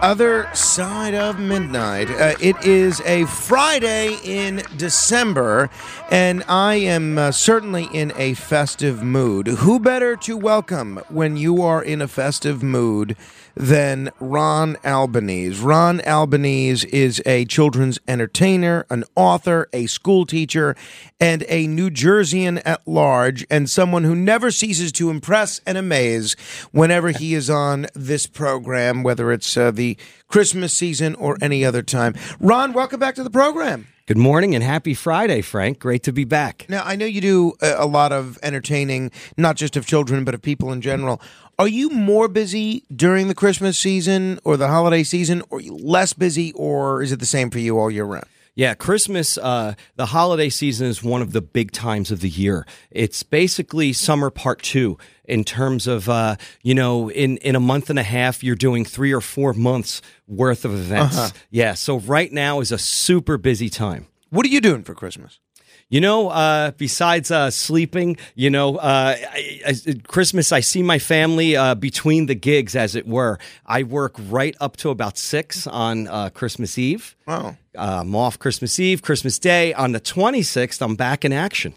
Other side of midnight. Uh, it is a Friday in December, and I am uh, certainly in a festive mood. Who better to welcome when you are in a festive mood than Ron Albanese? Ron Albanese is a children's entertainer, an author, a school teacher, and a New Jerseyan at large, and someone who never ceases to impress and amaze whenever he is on this program, whether it's uh, the Christmas season or any other time. Ron, welcome back to the program. Good morning and happy Friday, Frank. Great to be back. Now, I know you do a, a lot of entertaining, not just of children, but of people in general. Are you more busy during the Christmas season or the holiday season, or less busy, or is it the same for you all year round? Yeah, Christmas, uh, the holiday season is one of the big times of the year. It's basically summer part two in terms of, uh, you know, in, in a month and a half, you're doing three or four months worth of events. Yeah, so right now is a super busy time. What are you doing for Christmas? You know, uh, besides uh, sleeping, you know, uh, I, I, Christmas, I see my family uh, between the gigs, as it were. I work right up to about six on uh, Christmas Eve. Wow. Uh, I'm off Christmas Eve, Christmas Day. On the 26th, I'm back in action.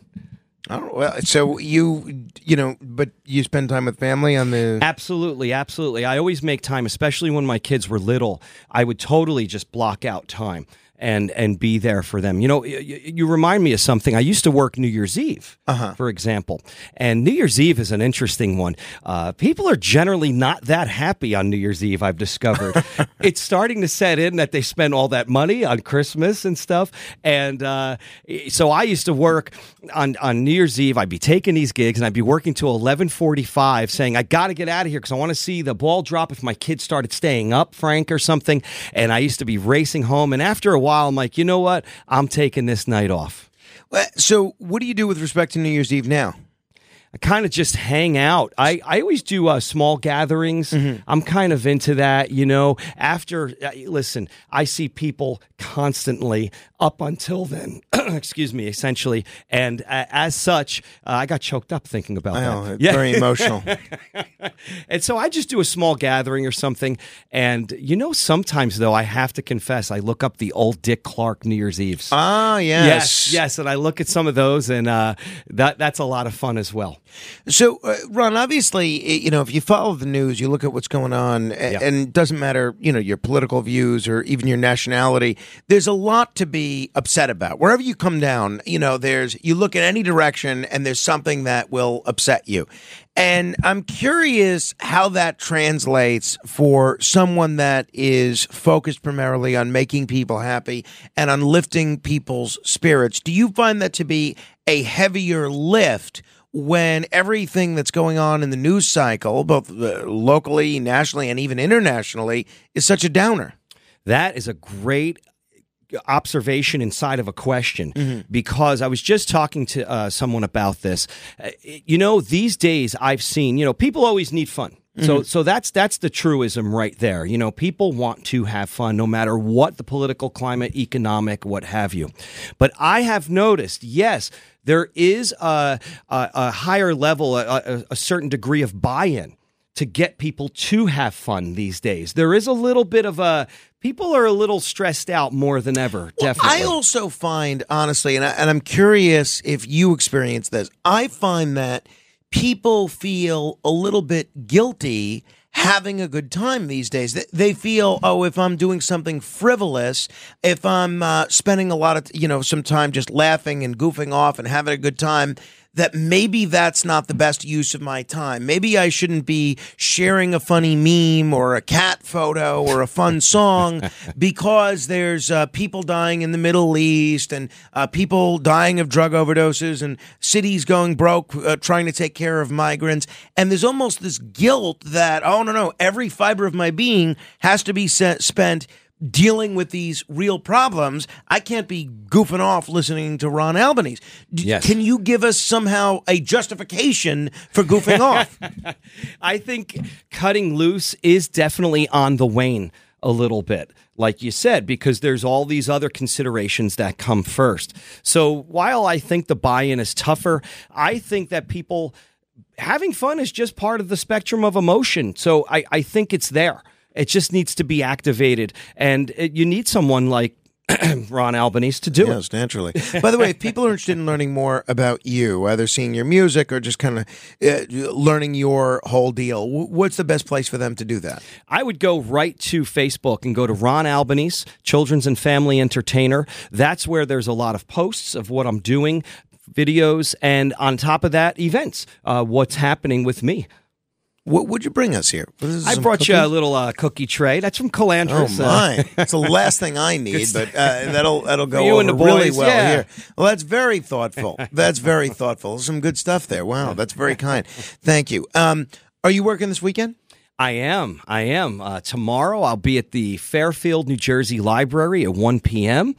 Oh, well, so you, you know, but you spend time with family on the. Absolutely, absolutely. I always make time, especially when my kids were little. I would totally just block out time and and be there for them. You know, y- you remind me of something. I used to work New Year's Eve, for example, and New Year's Eve is an interesting one. Uh, people are generally not that happy on New Year's Eve. I've discovered it's starting to set in that they spend all that money on Christmas and stuff, and uh, so I used to work on on New Year's Eve. I'd be taking these gigs and I'd be working till eleven forty five, saying I got to get out of here because I want to see the ball drop if my kids started staying up, Frank or something. And I used to be racing home, and after a while, I'm like, you know what? I'm taking this night off. So, what do you do with respect to New Year's Eve now? I kind of just hang out. I, I always do uh, small gatherings. I'm kind of into that, you know. After, uh, listen, I see people constantly up until then, excuse me, essentially. And uh, as such, uh, I got choked up thinking about I that. know, it's very emotional. And so I just do a small gathering or something. And, you know, sometimes, though, I have to confess, I look up the old Dick Clark New Year's Eves. ah, yes. Yes, yes, and I look at some of those, and uh, that that's a lot of fun as well. So, uh, Ron, obviously, you know, if you follow the news, you look at what's going on, a- Yeah. and it doesn't matter, you know, your political views or even your nationality. There's a lot to be upset about. Wherever you come down, you know, there's you look in any direction, and there's something that will upset you. And I'm curious how that translates for someone that is focused primarily on making people happy and on lifting people's spirits. Do you find that to be a heavier lift when everything that's going on in the news cycle, both uh, locally, nationally, and even internationally, is such a downer? That is a great observation inside of a question because I was just talking to uh, someone about this. Uh, you know, these days I've seen, you know, people always need fun. So, so that's that's the truism right there. You know, people want to have fun, no matter what the political climate, economic, what have you. But I have noticed, yes, there is a, a, a higher level, a, a, certain degree of buy-in to get people to have fun these days. There is a little bit of a people are a little stressed out more than ever. Definitely. I also find, honestly, and, I, and I'm curious if you experience this, I find that people feel a little bit guilty having a good time these days. They- feel, oh, if I'm doing something frivolous, if I'm uh, spending a lot of, you know, some time just laughing and goofing off and having a good time, that maybe that's not the best use of my time. Maybe I shouldn't be sharing a funny meme or a cat photo or a fun song because there's uh, people dying in the Middle East and uh, people dying of drug overdoses and cities going broke uh, trying to take care of migrants. And there's almost this guilt that, oh, no, no, every fiber of my being has to be spent dealing with these real problems. I can't be goofing off listening to Ron Albanese. D- Yes. Can you give us somehow a justification for goofing off? I think cutting loose is definitely on the wane a little bit, like you said, because there's all these other considerations that come first. So while I think the buy in is tougher, I think that people having fun is just part of the spectrum of emotion. So I, I think it's there. It just needs to be activated. And it, you need someone like Ron Albanese to do it. Yes, naturally. By the way, if people are interested in learning more about you, either seeing your music or just kind of uh, learning your whole deal, wh- what's the best place for them to do that? I would go right to Facebook and go to Ron Albanese, Children's and Family Entertainer. That's where there's a lot of posts of what I'm doing, videos, and on top of that, events. Uh, what's happening with me? What would you bring us here? I brought you a little uh, cookie tray. That's from Oh Calandra's. uh, my! It's the last thing I need, but uh, that'll that'll go you over and the really well yeah. here. Well, that's very thoughtful. That's very thoughtful. Some good stuff there. Wow, that's very kind. Thank you. Um, are you working this weekend? I am. I am. Uh, tomorrow, I'll be at the Fairfield, New Jersey Library at 1 p.m.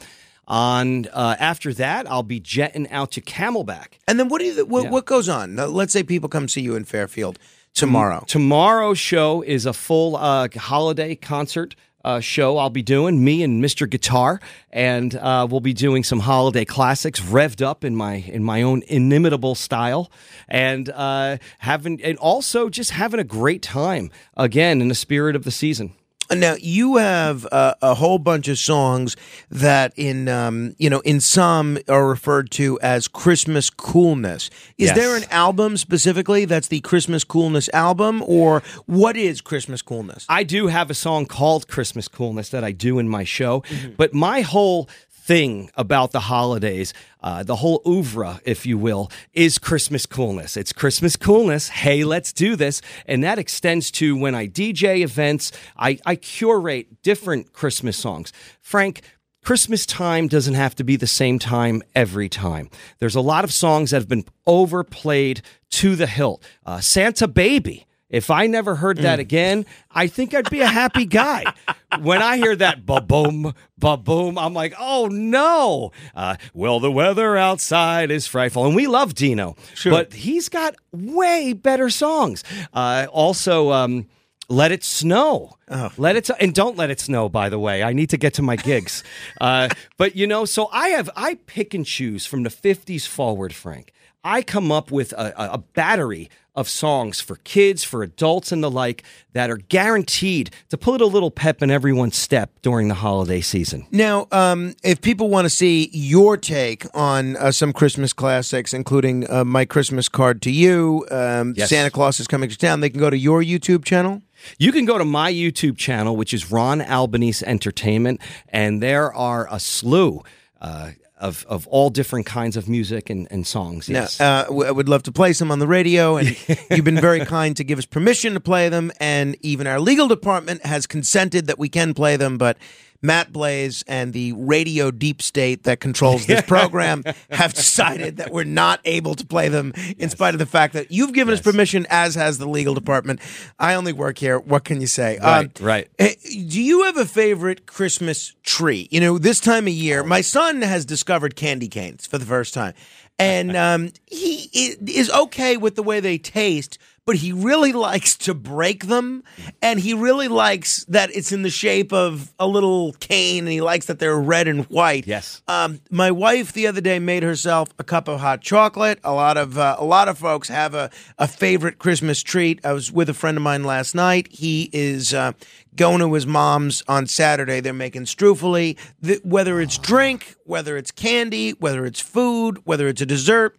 On uh, after that, I'll be jetting out to Camelback. And then what do you what, Yeah. what goes on? Now, let's say people come see you in Fairfield tomorrow. Tomorrow's show is a full uh, holiday concert uh, show I'll be doing. Me and Mr. Guitar, and uh, we'll be doing some holiday classics, revved up in my in my own inimitable style, and uh, having and also just having a great time again in the spirit of the season. Now you have uh, a whole bunch of songs that, in um, you know, in some are referred to as Christmas coolness. Is Yes. there an album specifically that's the Christmas coolness album, or what is Christmas coolness? I do have a song called Christmas Coolness that I do in my show, but my whole thing about the holidays, uh, the whole oeuvre, if you will, is Christmas coolness. It's Christmas coolness. Hey, let's do this. And that extends to when I DJ events, I, I curate different Christmas songs. Frank, Christmas time doesn't have to be the same time every time. There's a lot of songs that have been overplayed to the hilt. Uh, Santa Baby. If I never heard that again, I think I'd be a happy guy. when I hear that ba boom, ba boom, I'm like, oh no. Uh, well, the weather outside is frightful. And we love Dino, but he's got way better songs. Uh, also, um, let it snow. Let it and don't let it snow. By the way, I need to get to my gigs. uh, but you know, so I have I pick and choose from the '50s forward, Frank. I come up with a- a battery of songs for kids, for adults, and the like that are guaranteed to put a little pep in everyone's step during the holiday season. Now, um, if people want to see your take on uh, some Christmas classics, including uh, my Christmas card to you, um, Yes. Santa Claus is coming to town, they can go to your YouTube channel. You can go to my YouTube channel, which is Ron Albanese Entertainment, and there are a slew uh, of of all different kinds of music and, and songs. Yes. Now, uh, w- I would love to play some on the radio, and you've been very kind to give us permission to play them, and even our legal department has consented that we can play them, but. Matt Blaze and the radio deep state that controls this program have decided that we're not able to play them in spite of the fact that you've given us permission, as has the legal department. I only work here. What can you say? Um, Right, right. Do you have a favorite Christmas tree? You know, this time of year, my son has discovered candy canes for the first time. And um, he is okay with the way they taste, but he really likes to break them. And he really likes that it's in the shape of a little cane, and he likes that they're red and white. Yes. Um, my wife the other day made herself a cup of hot chocolate. A lot of uh, a lot of folks have a, a favorite Christmas treat. I was with a friend of mine last night. He is uh, going to his mom's on Saturday. They're making struffoli. Th- whether it's drink, whether it's candy, whether it's food, whether it's a dessert,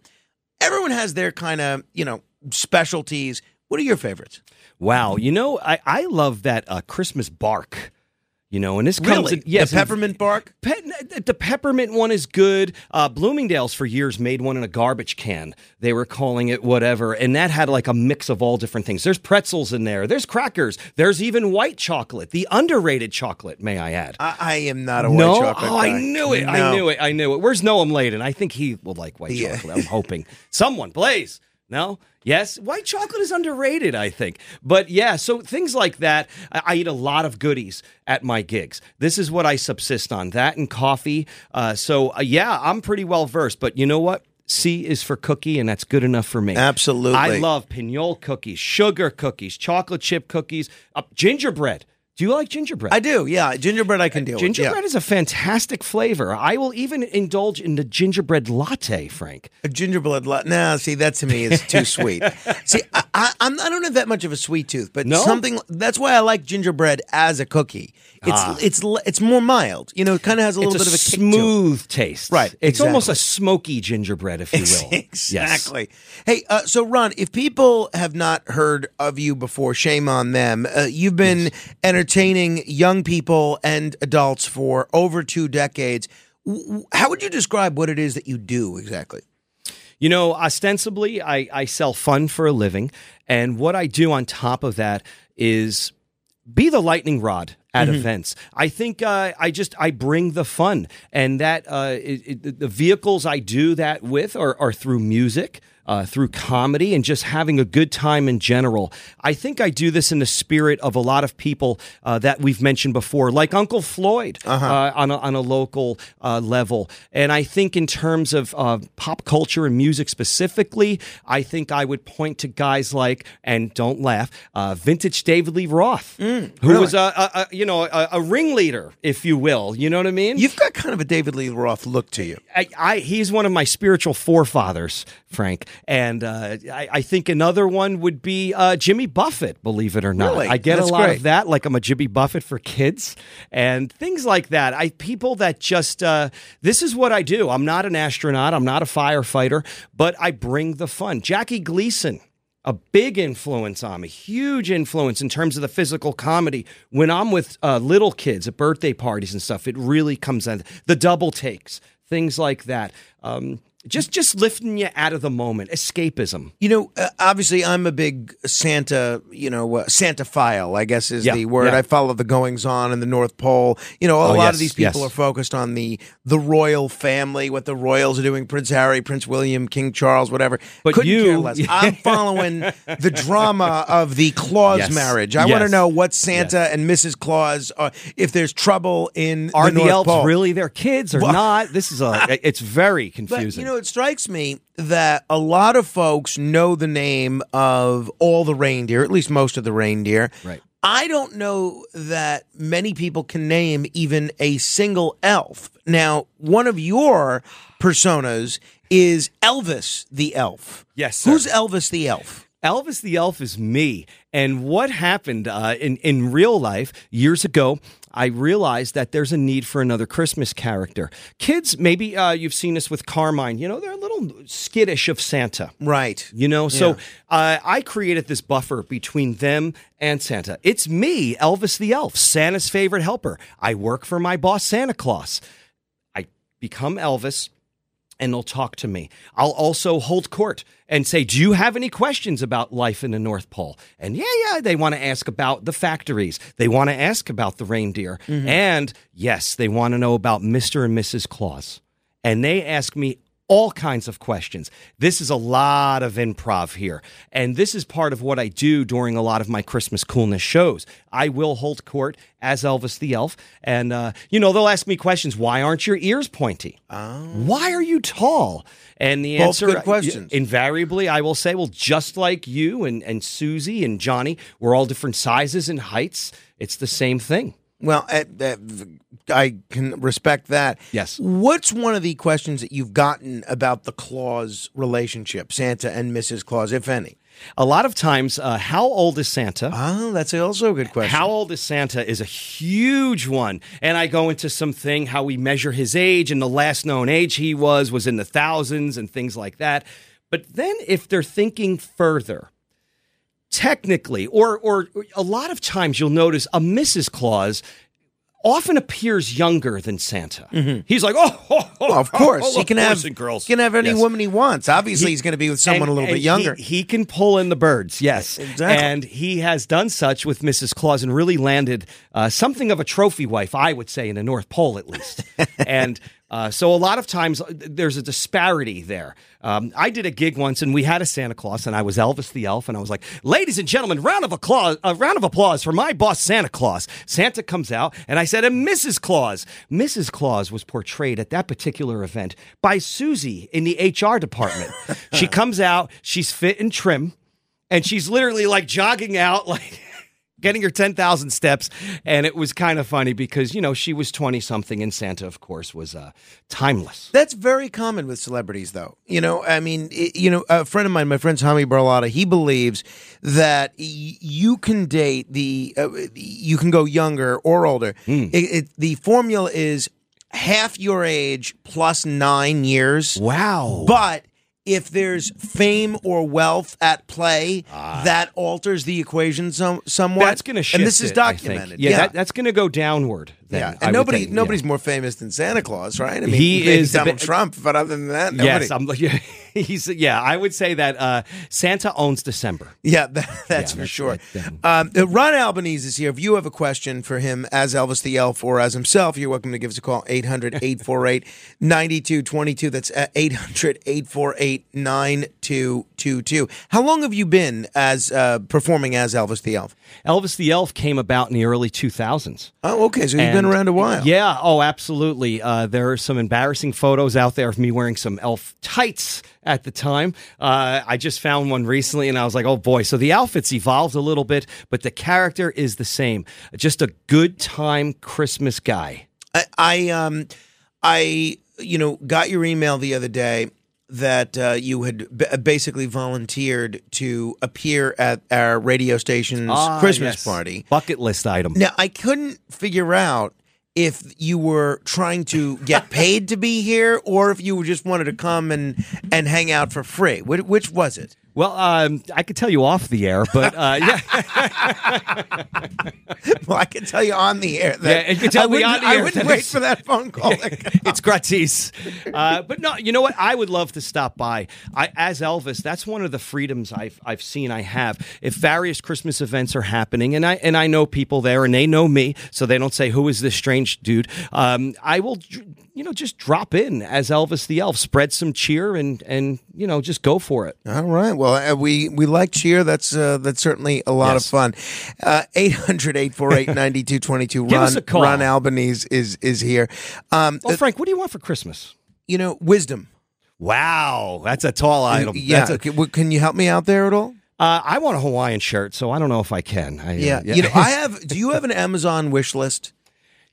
everyone has their kind of you know specialties What are your favorites? Wow, you know, I, I love that uh, Christmas bark. You know, and this comes Really? in, yes, the in- peppermint bark. Pe- the peppermint one is good. Uh, Bloomingdale's for years made one in a garbage can. They were calling it whatever, and that had like a mix of all different things. There's pretzels in there. There's crackers. There's even white chocolate, the underrated chocolate, may I add. I, I am not a white no, chocolate oh, I knew it. I knew it. I knew it. Where's Noam Laden? I think he will like white Yeah. chocolate. I'm hoping someone, Blaze. No, yes, white chocolate is underrated. I think, but yeah. So things like that. I, I eat a lot of goodies at my gigs. This is what I subsist on. That and coffee. Uh, so uh, yeah, I'm pretty well versed. But you know what? C is for cookie, and that's good enough for me. Absolutely. I love pignoli cookies, sugar cookies, chocolate chip cookies, uh, gingerbread. Do you like gingerbread? I do. Yeah, gingerbread I can deal Gingerbread with. is a fantastic flavor. I will even indulge in the gingerbread latte, Frank. A gingerbread. latte. nah, see that to me is too sweet. see, I, I, I'm I don't have that much of a sweet tooth, but No? something that's why I like gingerbread as a cookie. It's it's l- it's more mild. You know, it kind of has a little Ah. It's bit a of a kick to it. smooth taste. Right, It's almost a smoky gingerbread, if you will. Yes. exactly. Hey, uh, so Ron, if people have not heard of you before, shame on them. Uh, you've been entertaining young people and adults for over two decades. How would you describe what it is that you do exactly? You know, ostensibly, I, I sell fun for a living. And what I do on top of that is be the lightning rod at events. I think uh, I just I bring the fun, and that uh, it, it, the vehicles I do that with are, are through music. Uh, through comedy and just having a good time in general. I think I do this in the spirit of a lot of people uh, that we've mentioned before, like Uncle Floyd uh, on, a, on a local uh, level. And I think, in terms of uh, pop culture and music specifically, I think I would point to guys like, and don't laugh, uh, vintage David Lee Roth, who was a, a, a you know a, a ringleader, if you will. You know what I mean? You've got kind of a David Lee Roth look to you. I, I, he's one of my spiritual forefathers, Frank, and uh, I, I think another one would be uh, Jimmy Buffett. Believe it or not, Really? I get That's a lot great. of that. Like I'm a Jimmy Buffett for kids and things like that. I people that just uh, this is what I do. I'm not an astronaut. I'm not a firefighter, but I bring the fun. Jackie Gleason a big influence on me, huge influence in terms of the physical comedy. When I'm with uh, little kids at birthday parties and stuff, it really comes in. The double takes, things like that. Um, just just lifting you out of the moment, escapism. You know, uh, obviously, I'm a big Santa, you know, uh, Santa file, I guess is Yeah, the word. yeah. I follow the goings on in the North Pole. You know, a Oh, lot yes, of these people yes. are focused on the the royal family, what the royals are doing, Prince Harry, Prince William, King Charles, whatever. But Couldn't you- care less. I'm following the drama of the Claus Yes, marriage. I want to know what Santa and Mrs. Claus are, if there's trouble in Are the, the, North elves Pole. really their kids or Well- not? This is a. It's very But confusing. you know, it strikes me that a lot of folks know the name of all the reindeer, at least most of the reindeer. Right. I don't know that many people can name even a single elf. Now, one of your personas is Elvis the elf. Yes, sir. Who's Elvis the elf? Elvis the Elf is me. And what happened uh, in in real life years ago? I realized that there's a need for another Christmas character. Kids, maybe uh, you've seen this with Carmine. You know, they're a little skittish of Santa. Right. You know, so uh, I created this buffer between them and Santa. It's me, Elvis the Elf, Santa's favorite helper. I work for my boss, Santa Claus. I become Elvis and they'll talk to me. I'll also hold court and say, Do you have any questions about life in the North Pole? And yeah, yeah, they want to ask about the factories. They want to ask about the reindeer. Mm-hmm. And yes, they want to know about Mr. and Mrs. Claus. And they ask me all kinds of questions. This is a lot of improv here. And this is part of what I do during a lot of my Christmas coolness shows. I will hold court as Elvis the Elf. And, uh, you know, they'll ask me questions. Why aren't your ears pointy? Why are you tall? And the Both answer good questions. invariably, I will say, well, just like you and, and Susie and Johnny, we're all different sizes and heights. It's the same thing. Well, uh, uh, I can respect that. Yes. What's one of the questions that you've gotten about the Claus relationship, Santa and Mrs. Claus, if any? A lot of times, uh, how old is Santa? Oh, that's also a good question. How old is Santa is a huge one. And I go into something how we measure his age, and the last known age he was was in the thousands and things like that. But then if they're thinking further, technically, or or a lot of times you'll notice a Mrs. Claus often appears younger than Santa. He's like, oh, oh, oh, Mm-hmm. Well, of course, oh, he can have girls. He can have any Yes. woman he wants. Obviously, he's going to be with someone And- a little bit he- younger. He, can pull in the birds, yes. Exactly. And he has done such with Mrs. Claus and really landed uh, something of a trophy wife, I would say, in the North Pole at least. and uh, so a lot of times uh, there's a disparity there. Um, I did a gig once and we had a Santa Claus and I was Elvis the Elf and I was like, ladies and gentlemen, round of applause, a round of applause for my boss Santa Claus. Santa comes out and I said, and Mrs. Claus. Mrs. Claus was portrayed at that particular event by Susie in the HR department. she comes out, she's fit and trim, and she's literally like jogging out, like getting her 10,000 steps. And it was kind of funny because, you know, she was 20 something and Santa, of course, was uh, timeless. That's very common with celebrities, though. You know, I mean, it, you know, a friend of mine, my friend Tommy Barlotta, he believes that y- you can date the, uh, you can go younger or older. Hmm. It, it, the formula is half your age plus nine years. Wow. But if there's fame or wealth at play, that alters the equation some, somewhat. Ah. That's going to shift. And this is it, I think. documented. Yeah, That, that's going to go downward. Yeah, and would nobody, think, yeah. nobody's more famous than Santa Claus, right? I mean, He is Donald Trump, but other than that, nobody. Yes, I'm. Yeah, he's. Yeah, I would say that uh, Santa owns December. Yeah, that, that's for that's sure. right, Um, uh, Ron Albanese is here. If you have a question for him as Elvis the Elf or as himself, you're welcome to give us a call 800 848 9222. That's 800 848 9222. How long have you been as uh, performing as Elvis the Elf? Elvis the Elf came about in the early 2000s. Oh, okay. So you've been around a while. Yeah. Oh, absolutely. Uh, there are some embarrassing photos out there of me wearing some elf tights at the time. Uh, I just found one recently, and I was like, "Oh boy!" So the outfits evolved a little bit, but the character is the same. Just a good time Christmas guy. I, I um I you know got your email the other day that uh, you had b- basically volunteered to appear at our radio station's Ah, Christmas yes. party. bucket list item. Now I couldn't figure out if you were trying to get paid to be here or if you just wanted to come and and hang out for free. Which, which was it? Well, um, I could tell you off the air, but uh, yeah, Well, I can tell you on the air that Yeah, you can tell I me wouldn't, on the I wouldn't wait for that phone call. it's gratis. Uh, but no, you know what? I would love to stop by. I, as Elvis, that's one of the freedoms I've I've seen I have. If various Christmas events are happening, and I and I know people there, and they know me, so they don't say who is this strange dude. Um, I will, you know, just drop in as Elvis the Elf, spread some cheer, and and you know, just go for it. All right. Well, uh, we we like cheer. That's uh, that's certainly a lot Yes. of fun. Uh, 800-848-9222. Give Ron, us a call. Ron Albanese is is here. Um, Well, uh, Frank, what do you want for Christmas? you know, wisdom. Wow, that's a tall item. Yeah. A- can, you help me out there at all? uh, I want a Hawaiian shirt, so I don't know if I can. I, uh, Yeah. You know, I have. Do you have an Amazon wish list?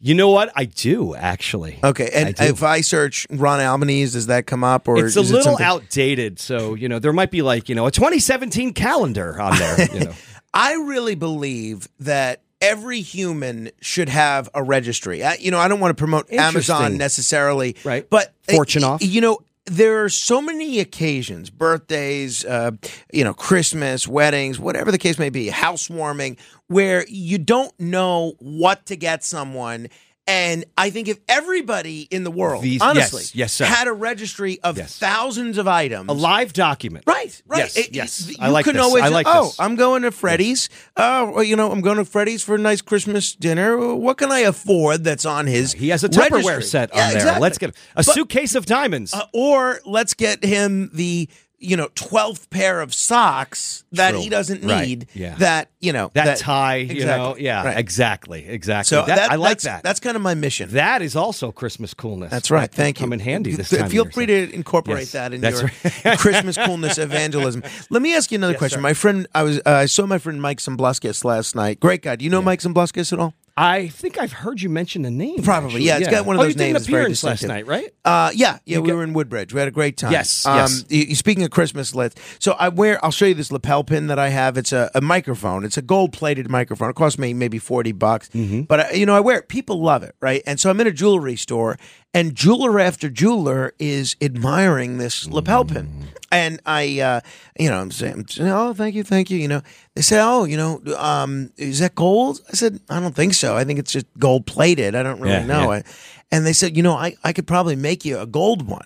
You know what? I do actually. Okay. And I if I search Ron Albanese, does that come up or it's a it little something- outdated, so you know there might be like you know a 2017 calendar on there. You know, I really believe that every human should have a registry. I, you know, I don't want to promote Amazon necessarily, Right. But Fortune off. You know, there are so many occasions, birthdays, uh, you know, Christmas, weddings, whatever the case may be, housewarming, where you don't know what to get someone. And I think if everybody in the world, These- honestly, yes, yes, had a registry of Yes. thousands of items, a live document. Right, right. Yes, It- yes. You I like can this. always, I like oh, this. I'm going to Freddy's. Uh, you know, I'm going to Freddy's for a nice Christmas dinner. What can I afford that's on his? He has a Tupperware registry? set on Yeah, there. exactly. Let's get a But- suitcase of diamonds. uh, or let's get him the you know twelfth pair of socks that True. he doesn't Right. need. Yeah. That you know that, tie, you know, yeah, Right. exactly, exactly. So That- that, I like that's, that. That's kind of my mission. that is also Christmas coolness. That's right. That Thank you. Come in handy this time. Feel free to incorporate Yes, that in your right. Christmas coolness evangelism. Let me ask you another question. My friend, I was uh, I saw my friend Mike Zambluskis last night. Great guy. Do you know Mike Zambluskis at all? I think I've heard you mention the name. Probably, actually. yeah. It's got one of oh, those you did an names. appearance last night, right? Uh, yeah, yeah, we got- were in Woodbridge. We had a great time. Yes, um, yes. y- y- speaking of Christmas lights, so I wear. I'll show you this lapel pin that I have. It's a, a microphone. It's a gold plated microphone. It costs me maybe forty bucks, Mm-hmm. but I, you know I wear it. People love it, right? And so I'm in a jewelry store, and jeweler after jeweler is admiring this lapel Mm. pin. And I, uh, you know, I'm saying, oh, thank you, thank you. You know, they say, oh, you know, um, is that gold? I said, I don't think so. I think it's just gold plated. I don't really Yeah, know. yeah. I- And they said, you know, I, I could probably make you a gold one.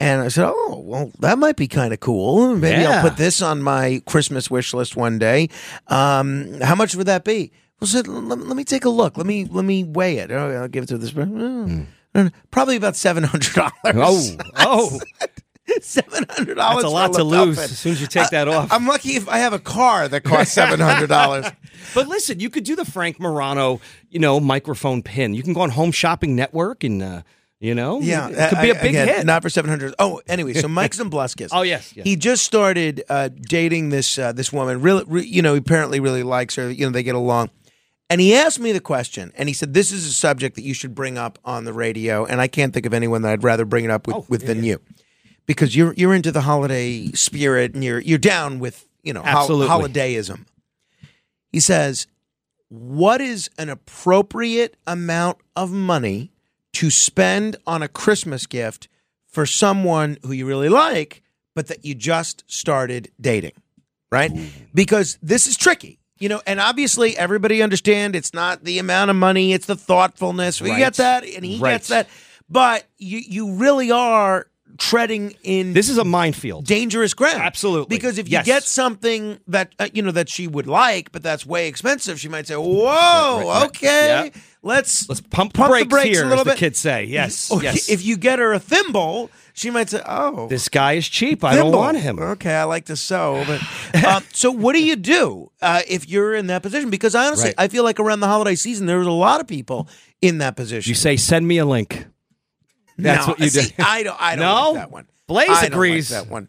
And I said, oh, well, that might be kind of cool. Maybe Yeah. I'll put this on my Christmas wish list one day. Um, how much would that be? Well, said, let, let me take a look. Let me let me weigh it. Oh, I'll give it to this. person. Uh, Probably about seven hundred dollars. oh Oh, seven hundred dollars. that's a lot to lose as soon as you take that off. I'm lucky if I have a car that costs seven hundred dollars. But listen, you could do the Frank Morano, you know, microphone pin. You can go on Home Shopping Network and, uh, you know, Yeah, it could be a big again, hit. Not for seven hundred. Oh, anyway, so Mike Zambluskis. Oh, yes, yes. he just started uh, dating this uh, this woman. Really, re, you know, he apparently really likes her. You know, they get along. And he asked me the question, and he said, "This is a subject that you should bring up on the radio." And I can't think of anyone that I'd rather bring it up with, Oh, with yeah, than yeah. you, because you're you're into the holiday spirit, and you're you're down with you know Absolutely. holidayism. He says, "What is an appropriate amount of money to spend on a Christmas gift for someone who you really like, but that you just started dating, right? Because this is tricky, you know. And obviously, everybody understand it's not the amount of money; it's the thoughtfulness. We Right. get that, and he Right. gets that. But you you really are treading in This is a minefield. dangerous ground. Absolutely. Because if you Yes. get something that uh, you know that she would like, but that's way expensive, she might say, "Whoa, right, right. okay, Yeah. Let's Let's pump, pump brakes the brakes here, a little as the bit." kids say. Yes, Or yes. If you get her a thimble, she might say, "Oh, this guy is cheap. I don't want him. Okay, I like to sew, but um, so what do you do uh, if you're in that position? Because honestly, Right. I feel like around the holiday season, there's a lot of people in that position. You say, send me a link. That's No, what you do. I don't. I don't No? like that one. Blaze don't like agrees. that one.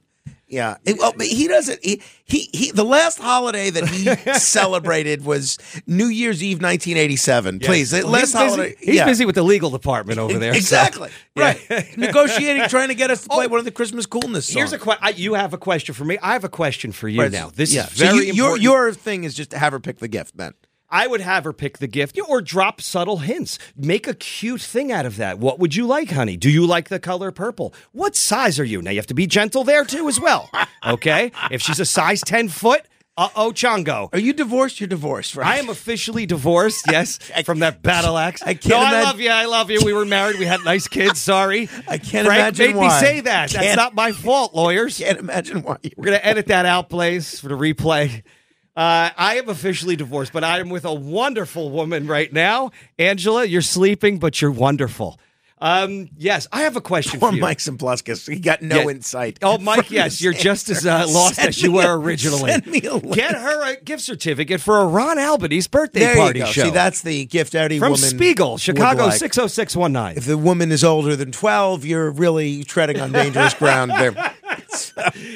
Yeah. Well, oh, but he doesn't. He, he he. The last holiday that he celebrated was New Year's Eve, 1987. Please, Well, last he's busy, holiday. He's yeah. busy with the legal department over there. so- Exactly. Yeah. Right. Negotiating, trying to get us to play Oh. one of the Christmas coolness songs. Here's a question. You have a question for me. I have a question for you Right. now. This yeah. is very so you, your your thing is just to have her pick the gift. Then I would have her pick the gift or drop subtle hints. Make a cute thing out of that. What would you like, honey? Do you like the color purple? What size are you? Now you have to be gentle there too as well. Okay? if she's a size 10 foot, uh-oh, Chongo. are you divorced? You're divorced, right? I am officially divorced, yes, from that battle axe. I can't no, I love you. I love you. We were married. We had nice kids. Sorry. I can't Frank imagine made why. me say that. That's Can't- not my fault, lawyers. Can't imagine why. We're going to edit that out, please, for the replay. Uh, I am officially divorced, but I am with a wonderful woman right now. Angela, you're sleeping, but you're wonderful. Um, yes, I have a question Poor for you. Mike Simpluskus. He got no Yeah. insight. Oh, Mike, yes, you're just as uh, lost Send as you were originally. Send me a. Get her a gift certificate for a Ron Albanese birthday There party you go. show. See, that's the gift every from woman Spiegel, Chicago, like. six oh six one nine. If the woman is older than 12, you're really treading on dangerous ground there.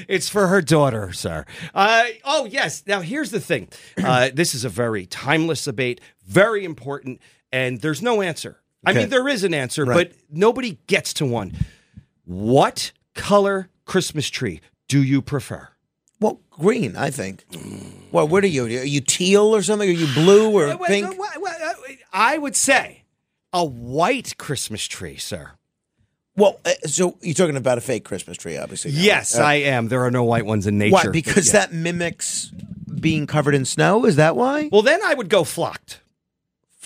It's for her daughter, sir. Uh, oh, yes. Now, here's the thing. Uh, this is a very timeless debate, very important, and there's no answer. I mean, there is an answer, Right. but nobody gets to one. What color Christmas tree do you prefer? Well, green, I think. Well, what are you? Are you teal or something? Are you blue or pink? uh, I would say a white Christmas tree, sir. Well, uh, so you're talking about a fake Christmas tree, obviously. now. Yes, Uh, I am. There are no white ones in nature. Why? Because Yeah. that mimics being covered in snow? Is that why? Well, then I would go flocked.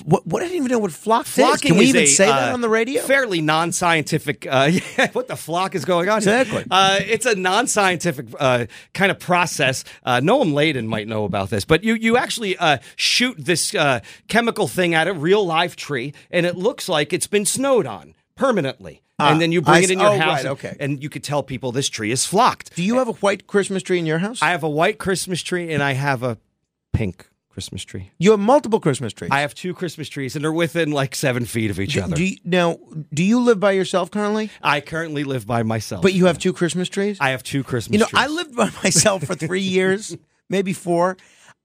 What, what I didn't even know what flock is. Flocking Can we is even a, say that uh, on the radio? Fairly non-scientific. Uh, yeah, what the flock is going on? here? Exactly. Uh, it's a non-scientific uh, kind of process. Uh, Noam Laden might know about this, but you you actually uh, shoot this uh, chemical thing at a real live tree, and it looks like it's been snowed on permanently. Ah, and then you bring I it in your oh, house, right, and- okay. and you could tell people this tree is flocked. Do you have a white Christmas tree in your house? I have a white Christmas tree, and I have a pink Christmas tree. you have multiple Christmas trees. I have two Christmas trees, and they're within like seven feet of each do, other. do you, now, do you live by yourself currently? I currently live by myself. But you have two Christmas trees? I have two Christmas You know, trees. I lived by myself for three years, maybe four.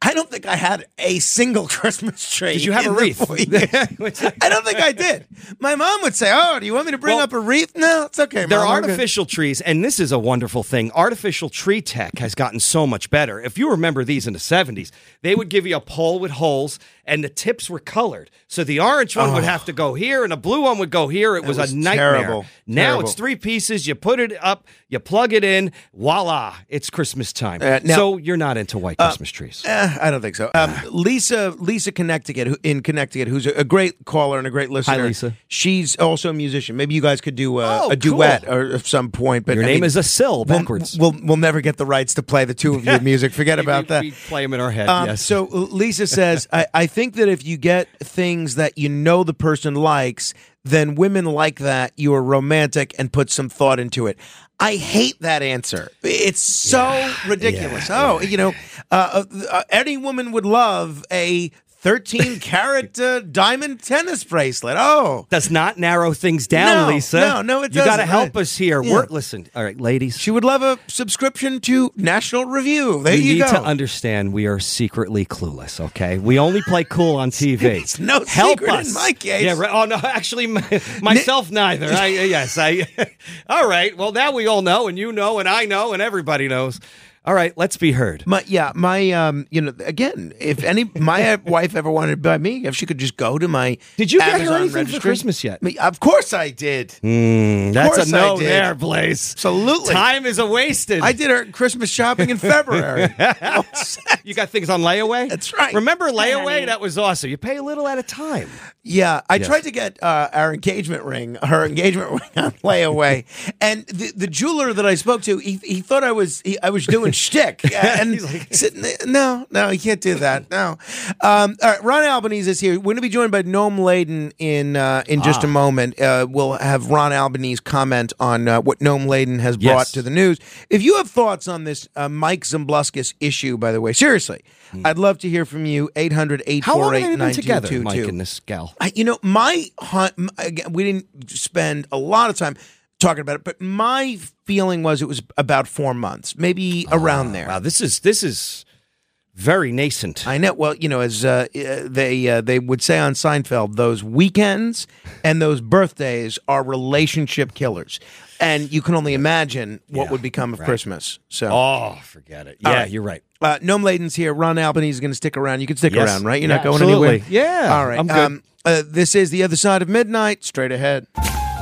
I don't think I had a single Christmas tree. Did you have a wreath? I don't think I did. My mom would say, "Oh, do you want me to bring Well, up a wreath?" No, it's okay. They're Mom, good." artificial trees, and this is a wonderful thing. Artificial tree tech has gotten so much better. If you remember these in the 70s, they would give you a pole with holes, and the tips were colored. So the orange one would have to go here, and the blue one would go here. It was, was a nightmare. terrible. Now Terrible. it's three pieces. You put it up, you plug it in, voila! It's Christmas time. Uh, now- so you're not into white Christmas trees. Eh, I don't think so. Um, Lisa, Lisa Connecticut, in Connecticut, who's a, great caller and a great listener. Hi, Lisa. She's also a musician. Maybe you guys could do a, Oh, a duet cool. or at some point. But Your I name mean, is a sill we'll- We'll, we'll never get the rights to play the two of your music. Forget We- about we, that. We play them in our head. Um, yes. So Lisa says, I, I think that if you get things that you know the person likes, then women like that. You are romantic and put some thought into it. I hate that answer. It's so ridiculous. oh, you know, uh, uh, any woman would love a 13 carat uh, diamond tennis bracelet. Oh, does not narrow things down, No, Lisa. no, no, it You doesn't. You got to help us here. yeah. Work. Listen. All right, ladies. she would love a subscription to National Review. There you go. you need go. to understand we are secretly clueless. Okay, we only play cool on TV. It's no Help secret in my case. Yeah. Right. Oh no, actually, my, myself neither. I yes. I. all right. Well, now we all know, and you know, and I know, and everybody knows. All right. Let's be heard. My yeah, my um, you know, again, if any my wife ever wanted to buy me, if she could just go to my Did you get her Amazon anything for Christmas yet? Me- Of course I did. Mm, that's a no there, Blaze. Absolutely. Time is a wasted. I did her Christmas shopping in February. You got things on layaway? That's right. Remember layaway? That was awesome. You pay a little at a time. yeah, I Yes. tried to get uh, our engagement ring, her engagement ring on layaway, and the, the jeweler that I spoke to, he, he thought I was he, I was doing shtick, and like- he said, no, no, you can't do that. No. Um, all right, Ron Albanese is here. We're going to be joined by Noam Laden in uh, in Ah. just a moment. Uh, we'll have Ron Albanese comment on uh, what Noam Laden has brought Yes. to the news. If you have thoughts on this uh, Mike Zambluskis issue, by the way, seriously, I'd love to hear from you. 800 Hmm. How long have 848 together, Mike and this gal? I, you know, my hunt, again, we didn't spend a lot of time talking about it, but my feeling was it was about four months, maybe around there. Wow, this is this is very nascent. I know. Well, you know, as uh, they uh, they would say on Seinfeld, those weekends and those birthdays are relationship killers, and you can only imagine what Yeah, would become of right. Christmas. So, oh, forget it. Yeah, right. you're right. uh, Noam Laden's here. Ron Albanese is going to stick around. You can stick Yes. around, right? You're Yeah, not going absolutely. anywhere. Yeah, All right. Um, uh, this is the other side of midnight. Straight ahead.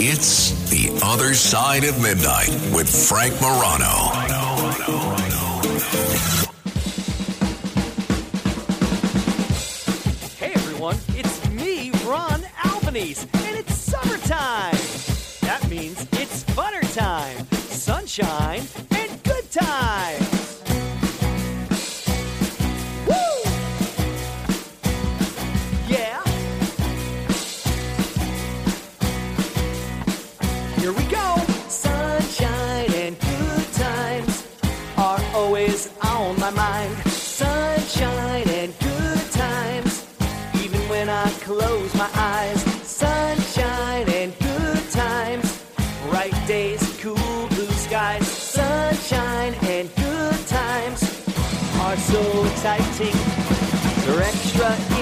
It's The Other Side of Midnight with Frank Morano. Hey everyone, it's me, Ron Albanese, and it's summertime. That means it's funner time, sunshine, on my mind. Sunshine and good times, even when I close my eyes. Sunshine and good times, bright days, cool blue skies. Sunshine and good times are so exciting. They're extra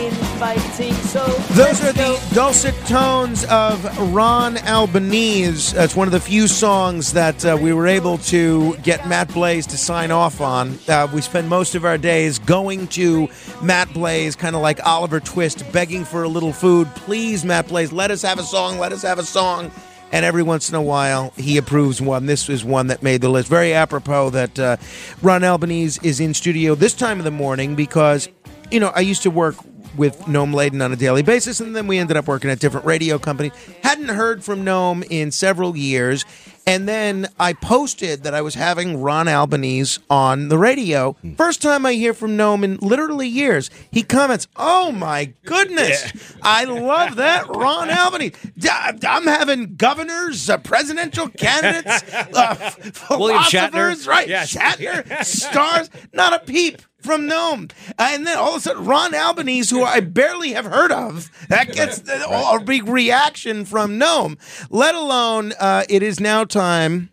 Those are the dulcet tones of Ron Albanese. That's one of the few songs that uh, we were able to get Matt Blaze to sign off on. Uh, we spend most of our days going to Matt Blaze, kind of like Oliver Twist, begging for a little food. Please, Matt Blaze, let us have a song. Let us have a song. And every once in a while, he approves one. This is one that made the list. Very apropos that uh, Ron Albanese is in studio this time of the morning because, you know, I used to work with Noam Laden on a daily basis, and then we ended up working at different radio companies. Hadn't heard from Noam in several years, And then I posted that I was having Ron Albanese on the radio. First time I hear from Noam in literally years. He comments, "Oh my goodness, I love that Ron Albanese. I'm having governors, uh, presidential candidates, uh, William philosophers, Shatner. right? Yes. Shatner, stars, not a peep." From Noam, and then all of a sudden Ron Albanese, who I barely have heard of, that gets the- a big reaction from Noam. Let alone, uh, it is now time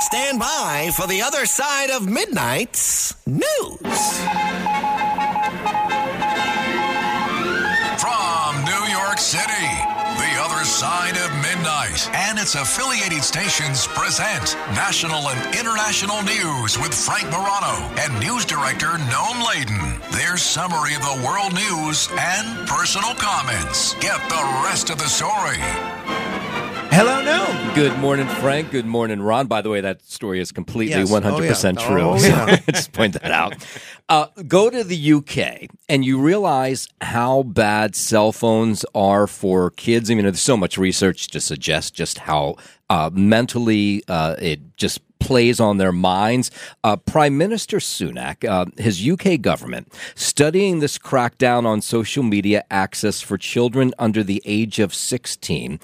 Stand by for the other side of midnight's news. Midnight and its affiliated stations present national and international news with Frank Morano and news director Noam Laden. Their summary of the world news and personal comments. Get the rest of the story. Hello Noam. Good morning, Frank. Good morning, Ron. By the way, that story is completely Yes. 100% Oh, yeah. true. Oh, So yeah. just point that out. Uh, go to the UK and you realize how bad cell phones are for kids. I mean, there's so much research to suggest just how uh, mentally uh, it just plays on their minds. Uh, Prime Minister Sunak, uh, his UK government, studying this crackdown on social media access for children under the age of 16.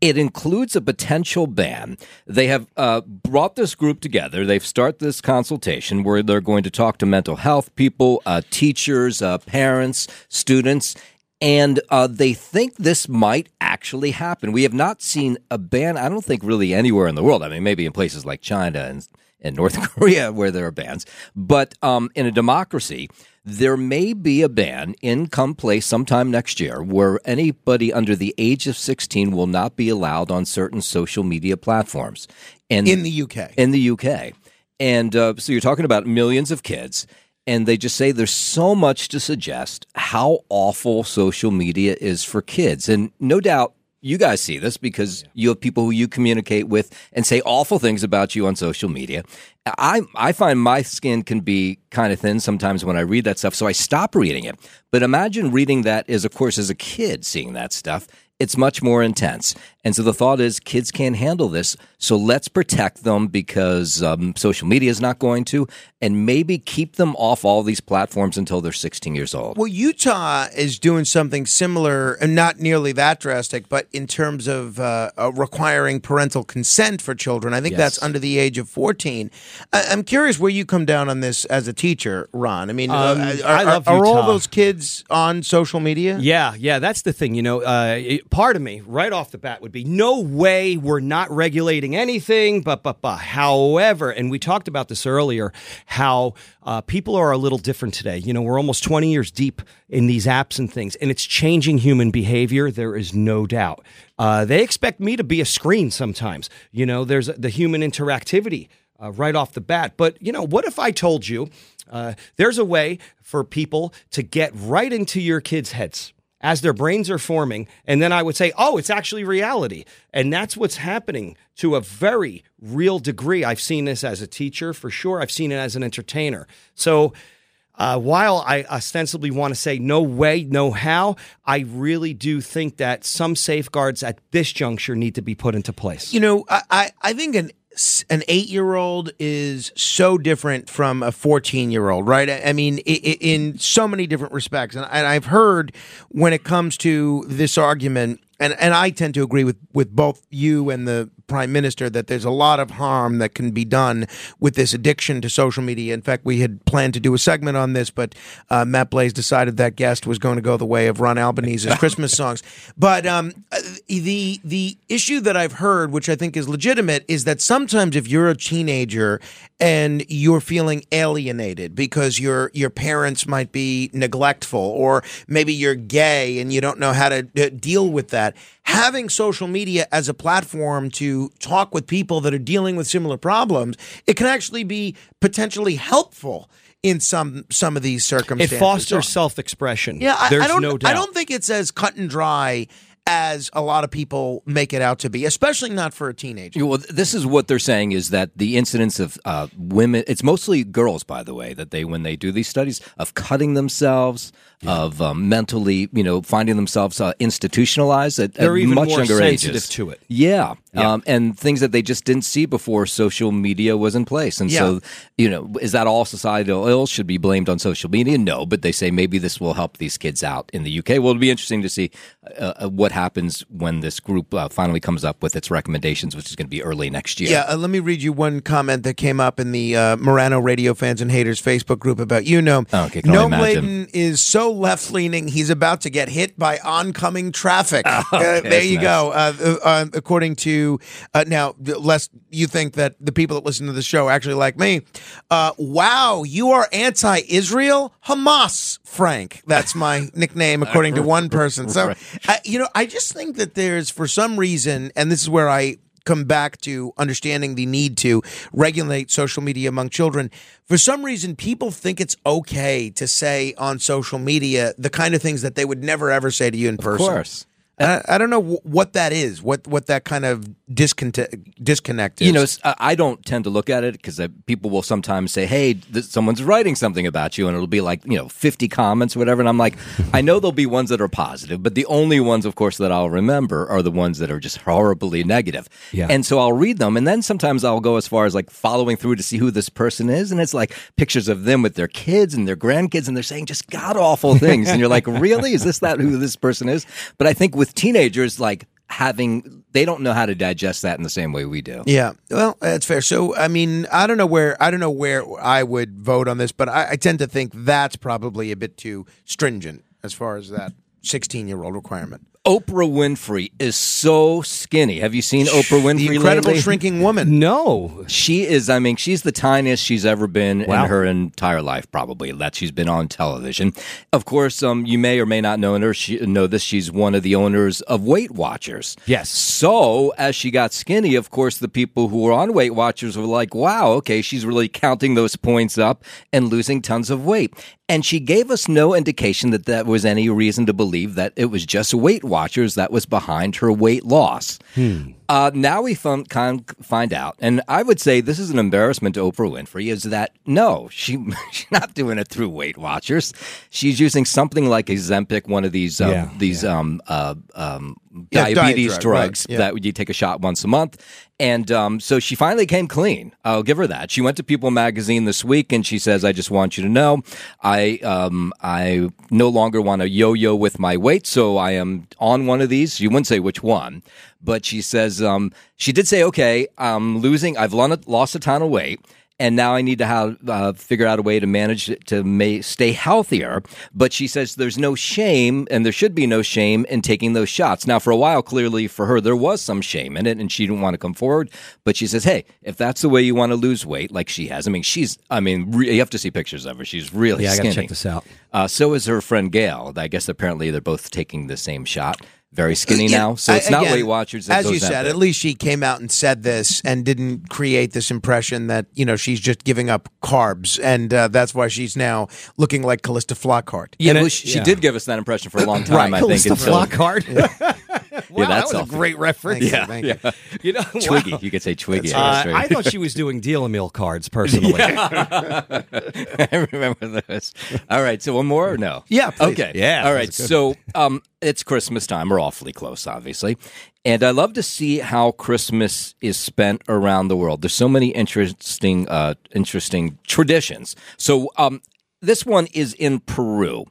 It includes a potential ban. They have uh, brought this group together. They've started this consultation where they're going to talk to mental health people, uh, teachers, uh, parents, students, and uh, they think this might actually happen. We have not seen a ban, I don't think, really anywhere in the world. I mean, maybe in places like China and, and North Korea where there are bans. But um, in a democracy, there may be a ban in come place sometime next year where anybody under the age of 16 will not be allowed on certain social media platforms. And in the UK. in the UK. And uh, so you're talking about millions of kids, and they just say there's so much to suggest how awful social media is for kids. And no doubt you guys see this because you have people who you communicate with and say awful things about you on social media. I I find my skin can be kind of thin sometimes when I read that stuff, so I stop reading it. But imagine reading that as, of course, as a kid seeing that stuff. It's much more intense. And so the thought is kids can't handle this. So let's protect them because um, social media is not going to, and maybe keep them off all these platforms until they're 16 years old. Well, Utah is doing something similar, and not nearly that drastic, but in terms of uh, uh, requiring parental consent for children. I think Yes. that's under the age of 14. I- I'm curious where you come down on this as a teacher, Ron. I mean, uh, Um, are, I love are all those kids on social media? Yeah, yeah, that's the thing. You know, uh, it- part of me right off the bat would be no way we're not regulating anything, but but but. However, and we talked about this earlier, how uh, people are a little different today. You know, we're almost twenty years deep in these apps and things, and it's changing human behavior. There is no doubt. Uh, they expect me to be a screen sometimes. You know, there's the human interactivity uh, right off the bat. But you know, what if I told you uh, there's a way for people to get right into your kids' heads? As their brains are forming. And then I would say, oh, it's actually reality. And that's what's happening to a very real degree. I've seen this as a teacher for sure, I've seen it as an entertainer. So, uh, while I ostensibly want to say no way, no how, I really do think that some safeguards at this juncture need to be put into place. You know, I, I, I think an an eight year old is so different from a 14 year old, right? I mean, in so many different respects. And I've heard when it comes to this argument, and, and I tend to agree with, with both you and the prime minister that there's a lot of harm that can be done with this addiction to social media. In fact, we had planned to do a segment on this, but uh, Matt Blaze decided that guest was going to go the way of Ron Albanese's Christmas songs. But um, uh, the the issue that I've heard, which I think is legitimate, is that sometimes if you're a teenager and you're feeling alienated because your your parents might be neglectful, or maybe you're gay and you don't know how to uh, deal with that, having social media as a platform to talk with people that are dealing with similar problems, it can actually be potentially helpful in some some of these circumstances it fosters self expression. Yeah, I, There's I don't. no doubt. I don't think it's as cut and dry as a lot of people make it out to be, especially not for a teenager. Well, this is what they're saying is that the incidence of uh, women, it's mostly girls, by the way, that they, when they do these studies, of cutting themselves, of um, mentally, you know, finding themselves uh, institutionalized at, They're at even much more younger sensitive ages. to it. Yeah. Yeah. Um, and things that they just didn't see before social media was in place. And so, you know, is that all societal ills should be blamed on social media? No, but they say maybe this will help these kids out in the UK. Well, it'll be interesting to see uh, uh, what happens when this group uh, finally comes up with its recommendations, which is going to be early next year. Yeah, uh, let me read you one comment that came up in the uh, Morano Radio Fans and Haters Facebook group about you know. Okay, no. Laden is so left leaning, he's about to get hit by oncoming traffic. uh, there you nice. go. Uh, uh, according to uh, now, lest you think that the people that listen to the show actually like me. Uh, wow, you are anti-Israel, Hamas, Frank. That's my nickname, according to one person. So, uh, you know, I just think that there's, for some reason, and this is where I come back to understanding the need to regulate social media among children. For some reason, people think it's okay to say on social media the kind of things that they would never ever say to you in person. course. I, I don't know wh- what that is. What what that kind of disconnect disconnect is. You know, I don't tend to look at it because uh, people will sometimes say, "Hey, th- someone's writing something about you," and it'll be like you know, fifty comments or whatever. And I'm like, I know there'll be ones that are positive, but the only ones, of course, that I'll remember are the ones that are just horribly negative. Yeah. And so I'll read them, and then sometimes I'll go as far as like following through to see who this person is, and it's like pictures of them with their kids and their grandkids, and they're saying just god awful things, and you're like, really? Is this that who this person is? But I think with teenagers, like having they don't know how to digest that in the same way we do. Yeah, well, that's fair. So, I mean, I don't know where I don't know where I would vote on this, but I, I tend to think that's probably a bit too stringent as far as that sixteen-year-old requirement. Oprah Winfrey is so skinny. Have you seen Oprah Winfrey? The incredible lately? shrinking woman. No. She is. I mean, she's the tiniest she's ever been Wow. in her entire life, probably that she's been on television. Of course, um, you may or may not know her. She, know this. She's one of the owners of Weight Watchers. Yes. So as she got skinny, of course, the people who were on Weight Watchers were like, "Wow, okay, she's really counting those points up and losing tons of weight." And she gave us no indication that there was any reason to believe that it was just Weight Watchers that was behind her weight loss. Hmm. Uh, now we found, con- find out, and I would say this is an embarrassment to Oprah Winfrey, is that no, she she's not doing it through Weight Watchers. She's using something like Ozempic, one of these um, Yeah, these um, uh, um, Yeah, diabetes drug, right, drugs yeah. that you take a shot once a month. And um, so she finally came clean. I'll give her that. She went to People Magazine this week and she says, "I just want you to know, I um, I no longer want to yo-yo with my weight, so I am on one of these." You wouldn't say which one, but she says um, she did say, "Okay, I'm losing. I've lost a ton of weight." and now I need to have, uh, figure out a way to manage it to ma- stay healthier. But she says there's no shame, and there should be no shame in taking those shots. Now, for a while, clearly for her, there was some shame in it, and she didn't want to come forward. But she says, hey, if that's the way you want to lose weight, like she has, I mean, she's, I mean, re- you have to see pictures of her. She's really Yeah, I skinny. gotta check this out. Uh, so is her friend Gail. I guess apparently they're both taking the same shot. Very skinny Yeah, now. So I- it's not again, Weight Watchers. As it's you said, Ozempic. at least she came out and said this and didn't create this impression that you know she's just giving up carbs, and uh, that's why she's now looking like Calista Flockhart. Yeah, And it- she, she yeah. did give us that impression for a long time. Right. I think Calista until Flockhart. wow, that's that was a great reference. Thank you, thank you. You know, Twiggy. wow. You could say Twiggy. Uh, I thought she was doing deal a meal cards personally. I remember those. All right. So one more or no? Yeah, please. Okay. Yeah, All right. So um, it's Christmas time. We're awfully close, obviously. And I love to see how Christmas is spent around the world. There's so many interesting, uh, interesting traditions. So um, this one is in Peru.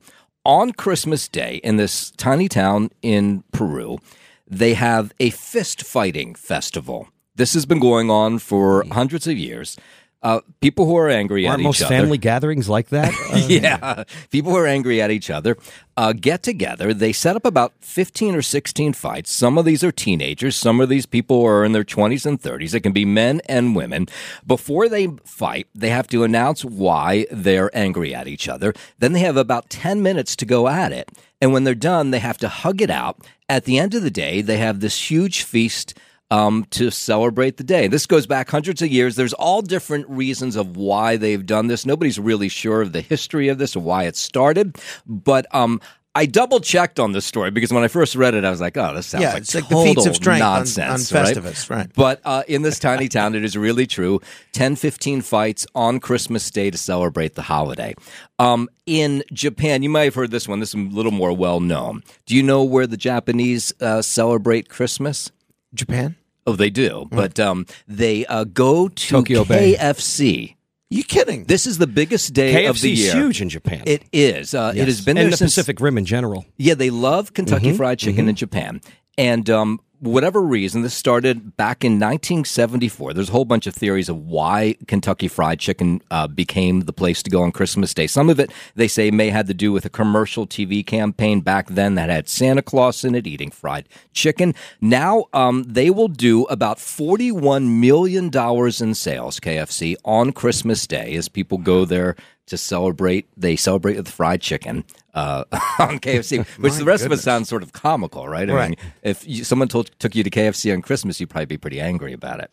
On Christmas Day, in this tiny town in Peru, they have a fist fighting festival. This has been going on for hundreds of years. Uh, people who are angry Aren't at most each most family gatherings like that? Uh, yeah, people who are angry at each other uh, get together. They set up about 15 or 16 fights. Some of these are teenagers. Some of these people are in their 20s and 30s. It can be men and women. Before they fight, they have to announce why they're angry at each other. Then they have about 10 minutes to go at it. And when they're done, they have to hug it out. At the end of the day, they have this huge feast um, to celebrate the day. This goes back hundreds of years. There's all different reasons of why they've done this. Nobody's really sure of the history of this or why it started, but um, I double checked on this story because when I first read it, I was like, "Oh, this sounds Yeah, like it's like the feats of strength nonsense." on right? Festivus, right. But uh, in this tiny town, it is really true. 10, 15 fights on Christmas Day to celebrate the holiday. Um, in Japan, you might have heard this one. This is a little more well known. Do you know where the Japanese uh, celebrate Christmas? Japan? Oh, they do. But um, they uh, go to Tokyo Bay. KFC. You kidding? This is the biggest day of the year. huge in Japan. It is. Uh, It has been and there the since Pacific Rim in general. yeah, they love Kentucky Mm-hmm. Fried Chicken in Japan. And um, whatever reason, this started back in 1974. There's a whole bunch of theories of why Kentucky Fried Chicken uh, became the place to go on Christmas Day. Some of it, they say, may had to do with a commercial TV campaign back then that had Santa Claus in it eating fried chicken. Now um, they will do about $41 million in sales, KFC, on Christmas Day as people go there to celebrate. They celebrate with fried chicken uh, on KFC, which the rest of it sounds sort of comical, right? I Right. mean, if you, someone told, took you to KFC on Christmas, you'd probably be pretty angry about it.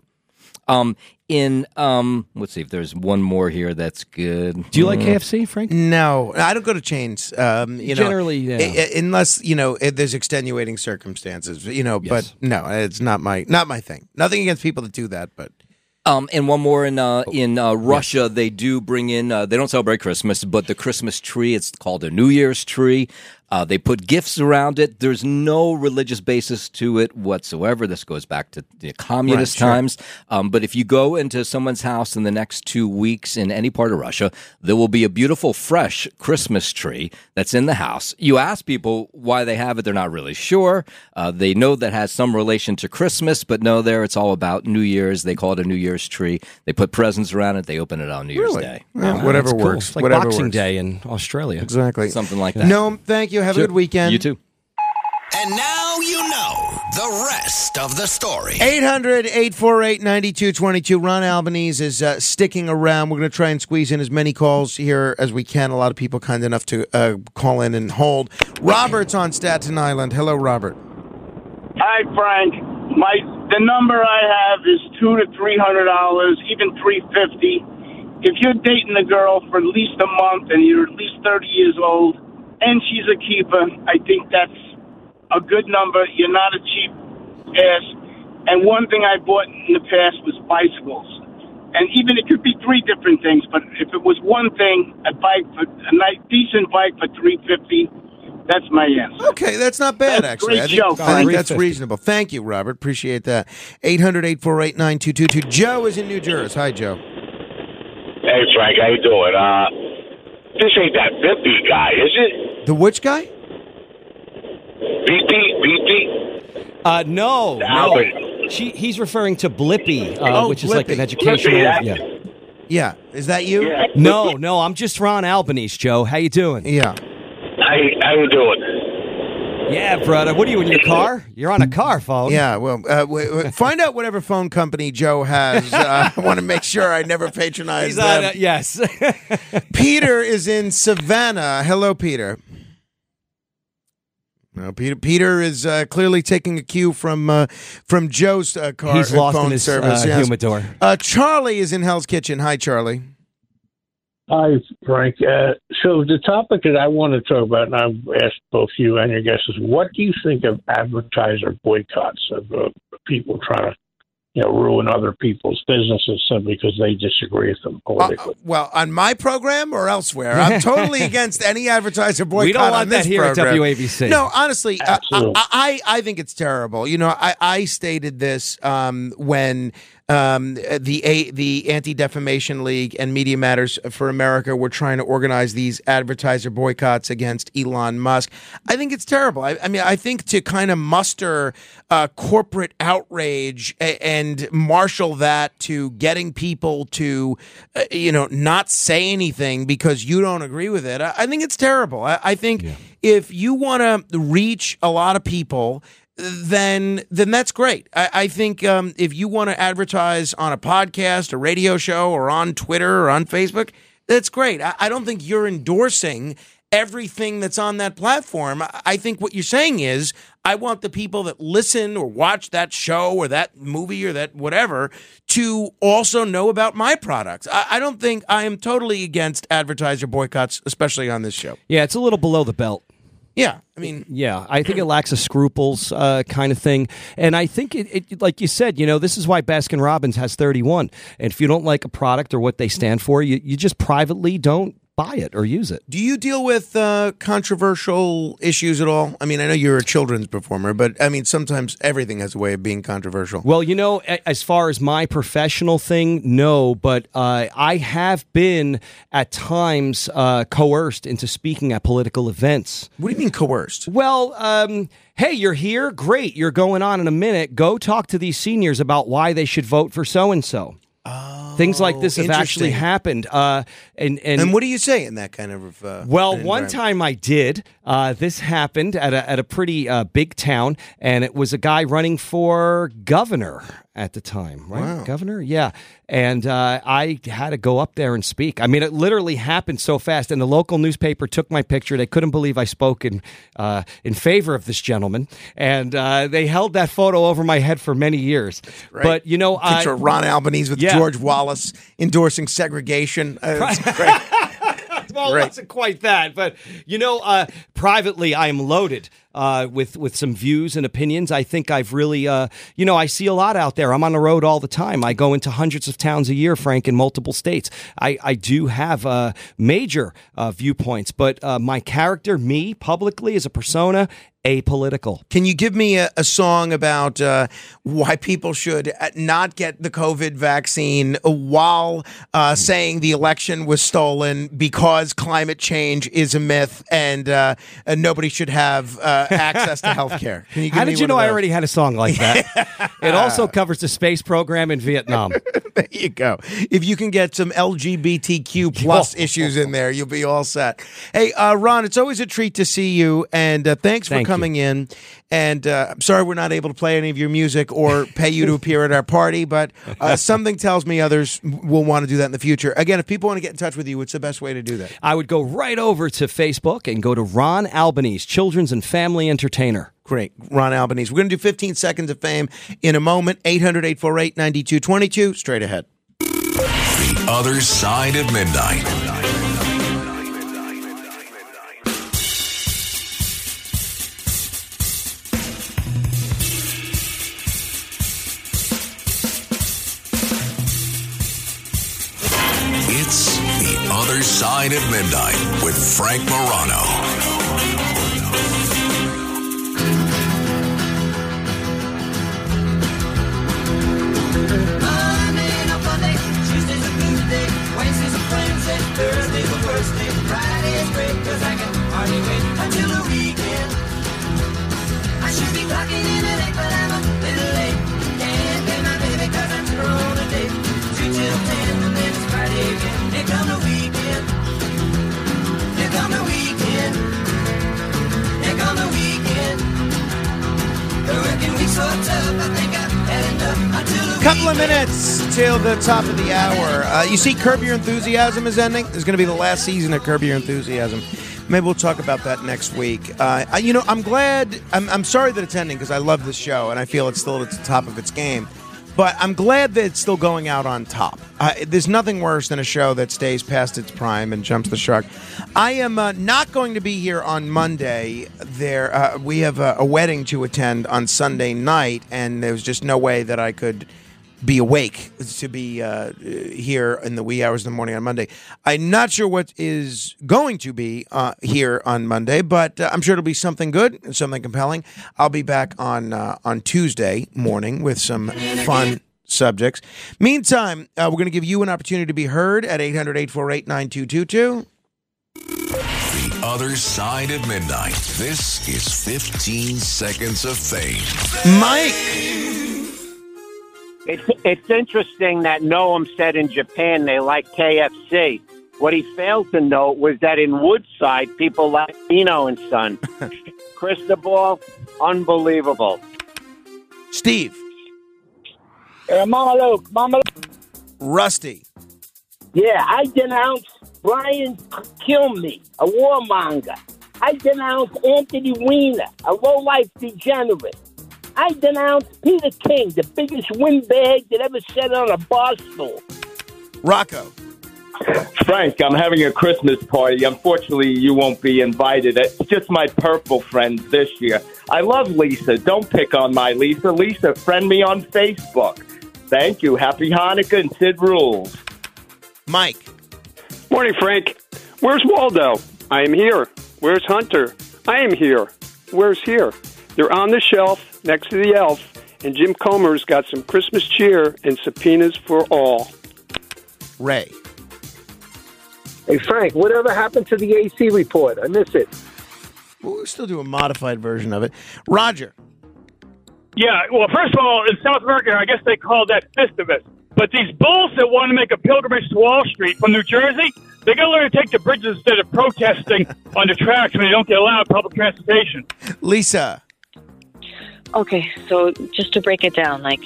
Um, in um, let's see if there's one more here that's good. Do you like KFC, Frank? No, I don't go to chains. Um, you know, Generally, yeah. i- i- unless you know i there's extenuating circumstances. You know, but no, it's not my not my thing. Nothing against people that do that, but Um, and one more in uh, in uh, Russia, they do bring in. Uh, they don't celebrate Christmas, but the Christmas tree. It's called a New Year's tree. Uh, they put gifts around it. There's no religious basis to it whatsoever. This goes back to the communist Right, sure. times. Um, but if you go into someone's house in the next two weeks in any part of Russia, there will be a beautiful, fresh Christmas tree that's in the house. You ask people why they have it; they're not really sure. Uh, they know that has some relation to Christmas, but no, there it's all about New Year's. They call it a New Year's tree. They put presents around it. They open it on New Year's really, Day. Well, whatever That's cool. works. It's like whatever Boxing works. Day in Australia. Exactly. Something like that. No, thank you. Have a good weekend. You too. And now you know the rest of the story. 800 848 9222. Ron Albanese is uh, sticking around. We're going to try and squeeze in as many calls here as we can. A lot of people kind enough to uh, call in and hold. Robert's on Staten Island. Hello, Robert. Hi, Frank. My the number I have is two to three hundred dollars, even three fifty. If you're dating a girl for at least a month and you're at least thirty years old, and she's a keeper, I think that's a good number. You're not a cheap ass. And one thing I bought in the past was bicycles. And even it could be three different things, but if it was one thing, a bike for a nice decent bike for three fifty, that's my answer. Okay, that's not bad, That's actually. great I think, show, I think that's reasonable. Thank you, Robert. Appreciate that. 800 848 9222. Joe is in New Jersey. Hi, Joe. Hey Frank, how you doing? Uh, this ain't that Bippy guy, is it? The which guy? BP, BP. Uh, no, no. Albert. She, he's referring to Blippy, uh, Oh, which is like an educational. Blippy, yeah. Yeah. Is that you? Yeah. No, no, I'm just Ron Albanese, Joe. How you doing? Yeah. How you, how you doing? Yeah, brother. What are you in your car? You're on a car phone. Yeah, well, uh, w- w- find out whatever phone company Joe has. Uh, I want to make sure I never patronize He's them. on. Uh, yes. Peter is in Savannah. Hello, Peter. No, Peter. Peter is uh, clearly taking a cue from uh, from Joe's uh, car. He's lost phone in his service. uh, yes. humidor. Uh, Charlie is in Hell's Kitchen. Hi, Charlie. Hi, Frank. Uh, so the topic that I want to talk about, and I've asked both you and your guests, is what do you think of advertiser boycotts of uh, people trying to, you know, ruin other people's businesses simply because they disagree with them Uh, politically? well, on my program or elsewhere, I'm totally against any advertiser boycott. We don't on want that this here at program. WABC. No, honestly, uh, I, I I think it's terrible. You know, I, I stated this um, when um, the a, the Anti Defamation League and Media Matters for America were trying to organize these advertiser boycotts against Elon Musk. I think it's terrible. I, I mean, I think to kind of muster uh, corporate outrage a, and marshal that to getting people to, uh, you know, not say anything because you don't agree with it. I, I think it's terrible. I, I think if you want to reach a lot of people then then that's great. I, I think um, if you want to advertise on a podcast, a radio show, or on Twitter or on Facebook, that's great. I, I don't think you're endorsing everything that's on that platform. I, I think what you're saying is I want the people that listen or watch that show or that movie or that whatever to also know about my products. I, I don't think I am totally against advertiser boycotts, especially on this show. Yeah, it's a little below the belt. Yeah, I mean, Yeah, I think it lacks a scruples uh, kind of thing, and I think it, it, like you said, you know, this is why Baskin Robbins has thirty one. And if you don't like a product or what they stand for, you you just privately don't buy it or use it. Do you deal with uh, controversial issues at all? I mean, I know you're a children's performer, but I mean, sometimes everything has a way of being controversial. Well, you know, as far as my professional thing, no, but uh, I have been at times uh, coerced into speaking at political events. What do you mean coerced? Well, um, hey, you're here. Great. You're going on in a minute. Go talk to these seniors about why they should vote for so and so. Things like this have actually happened. Uh, and, and And what do you say in that kind of? Uh, well, one time I did. Uh, this happened at a, at a pretty uh, big town, and it was a guy running for governor at the time, right? Wow. Governor, yeah. And uh, I had to go up there and speak. I mean, it literally happened so fast, and the local newspaper took my picture. They couldn't believe I spoke in uh, in favor of this gentleman, and uh, they held that photo over my head for many years. Right. But you know, I, Picture of Ron Albanese with Yeah. George Wallace endorsing segregation. Uh, that's great. well, it wasn't quite that, but you know, uh, privately, I am loaded uh, with with some views and opinions. I think I've really, uh, you know, I see a lot out there. I'm on the road all the time. I go into hundreds of towns a year, Frank, in multiple states. I, I do have uh, major uh, viewpoints, but uh, my character, me, publicly as a persona, apolitical. Can you give me a, a song about uh, why people should uh, not get the COVID vaccine while uh, saying the election was stolen because climate change is a myth and, uh, and nobody should have uh, access to health care? Can you give How did you know I already had a song like that? it also covers the space program in Vietnam. There you go. If you can get some LGBTQ plus issues in there, you'll be all set. Hey, uh, Ron, it's always a treat to see you, and uh, thanks for Thank you. coming in. And uh, I'm sorry we're not able to play any of your music or pay you to appear at our party, but uh, something tells me others will want to do that in the future. Again, if people want to get in touch with you, what's the best way to do that? I would go right over to Facebook and go to Ron Albanese, Children's and Family Entertainer. Great. Ron Albanese. We're going to do 15 seconds of fame in a moment. 800 848 9222. Straight ahead. The other side of midnight. Side of midnight with Frank Morano. Monday, Tuesday's a blues day, Wednesday's a Wednesday, Thursday's the worst day, Friday's I can the weekend. I should be clocking in at eight, but I'm a little late. Can't my I'm a date. Two till ten, and then it's Friday again. Come the. Couple of minutes till the top of the hour. Uh, you see, Curb Your Enthusiasm is ending. It's going to be the last season of Curb Your Enthusiasm. Maybe we'll talk about that next week. Uh, I, you know, I'm glad. I'm, I'm sorry that it's ending because I love this show and I feel it's still at the top of its game. But I'm glad that it's still going out on top. Uh, there's nothing worse than a show that stays past its prime and jumps the shark. I am uh, not going to be here on Monday. There, uh, we have a, a wedding to attend on Sunday night, and there was just no way that I could be awake to be uh, here in the wee hours of the morning on Monday. I'm not sure what is going to be uh, here on Monday, but uh, I'm sure it'll be something good and something compelling. I'll be back on uh, on Tuesday morning with some fun subjects. Meantime, uh, we're going to give you an opportunity to be heard at 800 848 9222. The other side of midnight. This is 15 seconds of fame. Mike. It's it's interesting that Noam said in Japan they like KFC. What he failed to note was that in Woodside people like Eno and Son. Cristobal, unbelievable. Steve. Uh, Mama Luke, Mama Luke. Rusty. Yeah, I denounce Brian Kilmeade, a warmonger. I denounce Anthony Weiner, a low-life degenerate. I denounce Peter King, the biggest windbag that ever sat on a bar stool. Rocco. Frank, I'm having a Christmas party. Unfortunately, you won't be invited. It's just my purple friends this year. I love Lisa. Don't pick on my Lisa. Lisa, friend me on Facebook. Thank you. Happy Hanukkah and Sid rules. Mike. Morning, Frank. Where's Waldo? I am here. Where's Hunter? I am here. Where's here? They're on the shelf next to the elf, and Jim Comer's got some Christmas cheer and subpoenas for all. Ray. Hey, Frank, whatever happened to the AC report? I miss it. Well, we'll still do a modified version of it. Roger. Yeah, well, first of all, in South America, I guess they call that Festivus. But these bulls that want to make a pilgrimage to Wall Street from New Jersey, they got to learn to take the bridges instead of protesting on the tracks when they don't get allowed public transportation. Lisa. Okay, so just to break it down, like,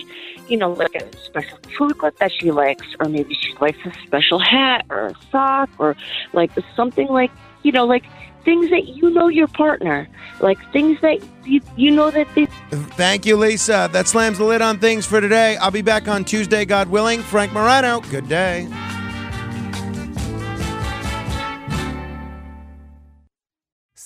you know, like a special food that she likes, or maybe she likes a special hat or a sock, or like something like, you know, like things that you know your partner, like things that you, you know that they. Thank you, Lisa. That slams the lid on things for today. I'll be back on Tuesday, God willing. Frank Morano, good day.